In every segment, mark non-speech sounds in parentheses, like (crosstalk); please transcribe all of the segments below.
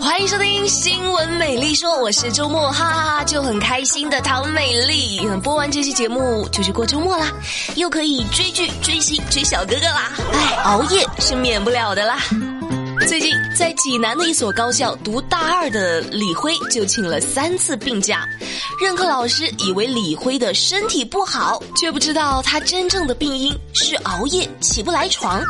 欢迎收听新闻美丽说，我是周末哈哈哈就很开心的唐美丽。播完这期节目就是过周末啦，又可以追剧、追星、追小哥哥啦。哎，熬夜是免不了的啦。最近在济南的一所高校读大二的李辉就请了三次病假，任课老师以为李辉的身体不好，却不知道他真正的病因是熬夜起不来床，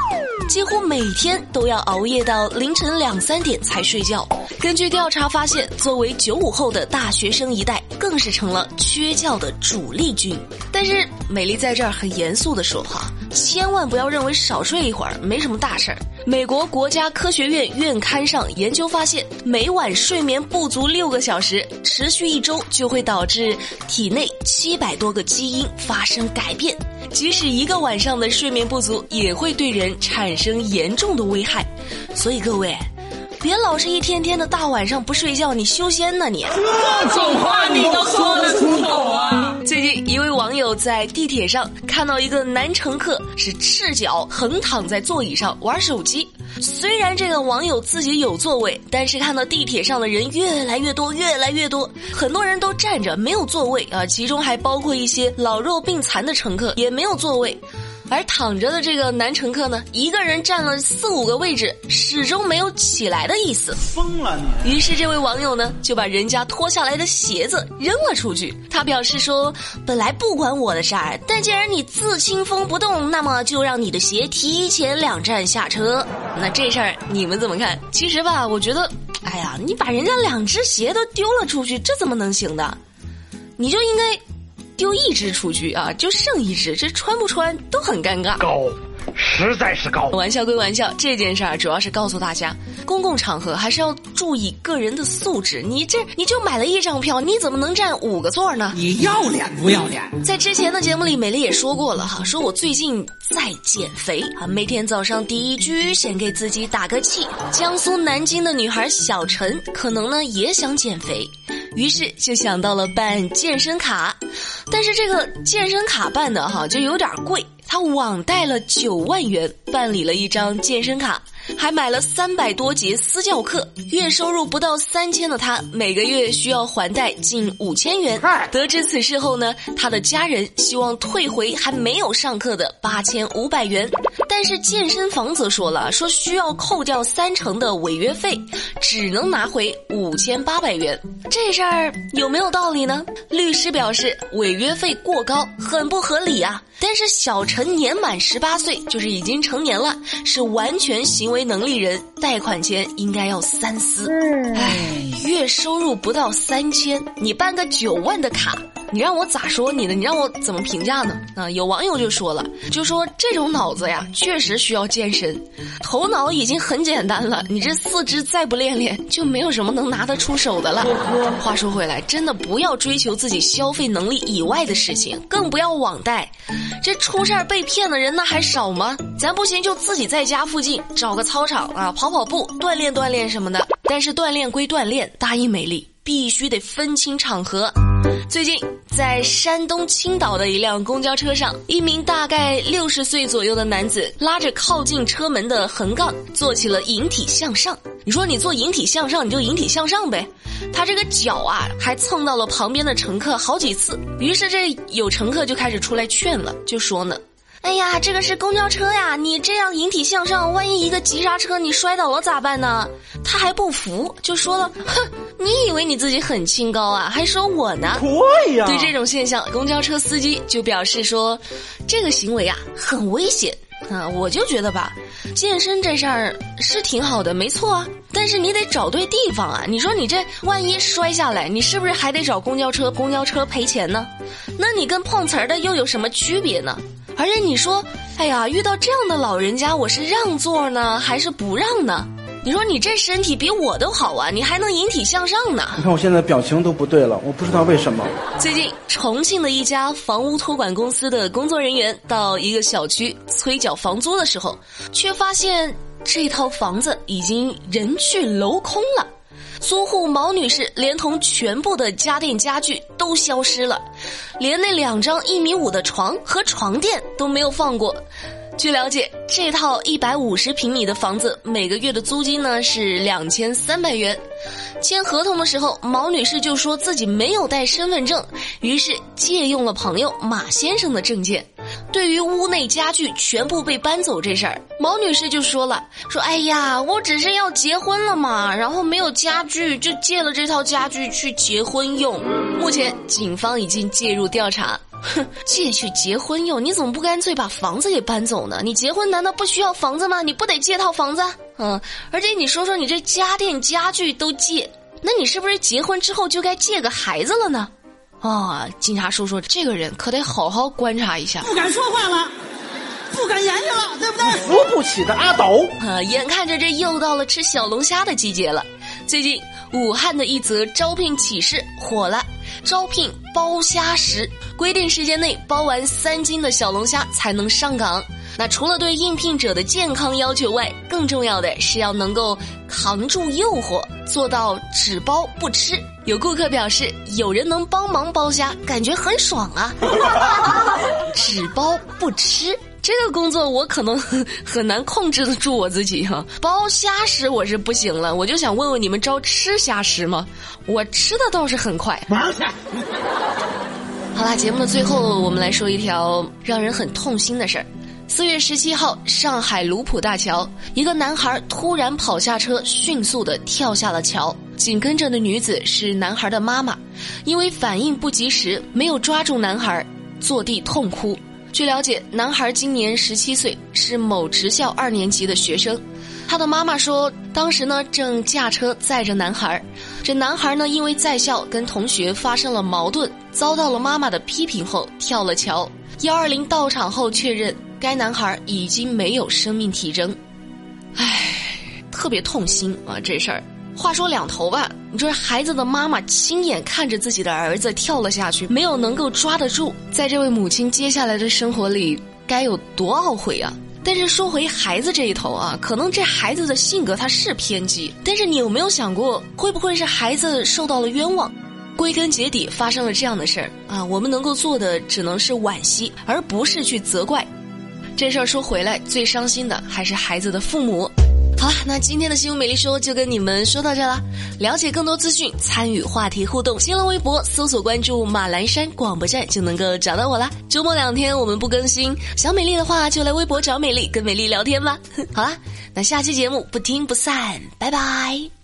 几乎每天都要熬夜到凌晨两三点才睡觉。根据调查发现，作为九五后的大学生一代，更是成了缺觉的主力军。但是美丽在这儿很严肃的说哈，千万不要认为少睡一会儿没什么大事儿。美国国家科学院院刊上研究发现，每晚睡眠不足六个小时，持续一周就会导致体内七百多个基因发生改变。即使一个晚上的睡眠不足，也会对人产生严重的危害。所以各位，别老是一天天的大晚上不睡觉，你修仙呢你？这种话你都说得出口啊？最近一位网友在地铁上看到一个男乘客是赤脚横躺在座椅上玩手机。虽然这个网友自己有座位，但是看到地铁上的人越来越多，越来越多，很多人都站着没有座位啊，其中还包括一些老弱病残的乘客也没有座位。而躺着的这个男乘客呢，一个人占了四五个位置，始终没有起来的意思。疯了你！于是这位网友呢，就把人家脱下来的鞋子扔了出去。他表示说：“本来不关我的事儿，但既然你自清风不动，那么就让你的鞋提前两站下车。”那这事儿你们怎么看？其实吧，我觉得，哎呀，你把人家两只鞋都丢了出去，这怎么能行的？你就应该。丢一只出去啊，就剩一只，这穿不穿都很尴尬。高，实在是高。玩笑归玩笑，这件事儿主要是告诉大家，公共场合还是要注意个人的素质。你这你就买了一张票，你怎么能占五个座呢？你要脸不要脸？在之前的节目里，美丽也说过了哈，说我最近在减肥啊，每天早上第一句先给自己打个气。江苏南京的女孩小陈，可能呢也想减肥。于是就想到了办健身卡，但是这个健身卡办的哈就有点贵，他网贷了九万元办理了一张健身卡。还买了三百多节私教课，月收入不到三千的他，每个月需要还贷近五千元。得知此事后呢，他的家人希望退回还没有上课的八千五百元，但是健身房则说了，说需要扣掉三成的违约费，只能拿回五千八百元。这事儿有没有道理呢？律师表示，违约费过高，很不合理啊。但是小陈年满十八岁，就是已经成年了，是完全行为能力人，贷款前应该要三思。唉，月收入不到三千，你办个九万的卡。你让我咋说你呢？你让我怎么评价呢？啊，有网友就说了，就说这种脑子呀，确实需要健身。头脑已经很简单了，你这四肢再不练练，就没有什么能拿得出手的了。话说回来，真的不要追求自己消费能力以外的事情，更不要网贷。这出事儿被骗的人那还少吗？咱不行就自己在家附近找个操场啊，跑跑步，锻炼锻炼什么的。但是锻炼归锻炼，答应美丽必须得分清场合。最近，在山东青岛的一辆公交车上，一名大概六十岁左右的男子拉着靠近车门的横杠，做起了引体向上。你说你做引体向上，你就引体向上呗。他这个脚啊，还蹭到了旁边的乘客好几次。于是这有乘客就开始出来劝了，就说呢。哎呀，这个是公交车呀！你这样引体向上，万一一个急刹车你摔倒了咋办呢？他还不服，就说了：“哼，你以为你自己很清高啊？还说我呢？”对呀。对这种现象，公交车司机就表示说：“这个行为啊，很危险啊！我就觉得吧，健身这事儿是挺好的，没错啊。但是你得找对地方啊！你说你这万一摔下来，你是不是还得找公交车？公交车赔钱呢？那你跟碰瓷儿的又有什么区别呢？”而且你说，哎呀，遇到这样的老人家，我是让座呢，还是不让呢？你说你这身体比我都好啊，你还能引体向上呢？你看我现在表情都不对了，我不知道为什么。最近，重庆的一家房屋托管公司的工作人员到一个小区催缴房租的时候，却发现这套房子已经人去楼空了。租户毛女士连同全部的家电家具都消失了，连那两张一米五的床和床垫都没有放过。据了解，这套一百五十平米的房子每个月的租金呢是两千三百元。签合同的时候，毛女士就说自己没有带身份证，于是借用了朋友马先生的证件。对于屋内家具全部被搬走这事儿，毛女士就说了：“说哎呀，我只是要结婚了嘛，然后没有家具，就借了这套家具去结婚用。目前警方已经介入调查。哼，借去结婚用，你怎么不干脆把房子给搬走呢？你结婚难道不需要房子吗？你不得借套房子？嗯，而且你说说，你这家电家具都借，那你是不是结婚之后就该借个孩子了呢？”啊，警察叔叔，这个人可得好好观察一下。不敢说话了，不敢言语了，对不对？扶不起的阿斗。啊，眼看着这又到了吃小龙虾的季节了。最近武汉的一则招聘启事火了，招聘包虾时，规定时间内包完三斤的小龙虾才能上岗。那除了对应聘者的健康要求外，更重要的是要能够扛住诱惑，做到只包不吃。有顾客表示，有人能帮忙包虾，感觉很爽啊！只包不吃，这个工作我可能 (laughs) 很难控制得住我自己哈。包虾食我是不行了，我就想问问你们招吃虾食吗？我吃的倒是很快。(laughs) 好啦，节目的最后，我们来说一条让人很痛心的事儿。四月十七号，上海卢浦大桥，一个男孩突然跑下车，迅速的跳下了桥。紧跟着的女子是男孩的妈妈，因为反应不及时，没有抓住男孩，坐地痛哭。据了解，男孩今年十七岁，是某职校二年级的学生。他的妈妈说，当时呢正驾车载着男孩，这男孩呢因为在校跟同学发生了矛盾，遭到了妈妈的批评后跳了桥。幺二零到场后确认，该男孩已经没有生命体征。唉，特别痛心啊这事儿。话说两头吧，你说孩子的妈妈亲眼看着自己的儿子跳了下去，没有能够抓得住，在这位母亲接下来的生活里该有多懊悔啊！但是说回孩子这一头啊，可能这孩子的性格他是偏激，但是你有没有想过，会不会是孩子受到了冤枉？归根结底发生了这样的事儿啊，我们能够做的只能是惋惜，而不是去责怪。这事儿说回来，最伤心的还是孩子的父母。好了，那今天的新闻美丽说就跟你们说到这了。了解更多资讯，参与话题互动，新浪微博搜索关注马栏山广播站就能够找到我啦。周末两天我们不更新，想美丽的话就来微博找美丽，跟美丽聊天吧。好啦，那下期节目不听不散，拜拜。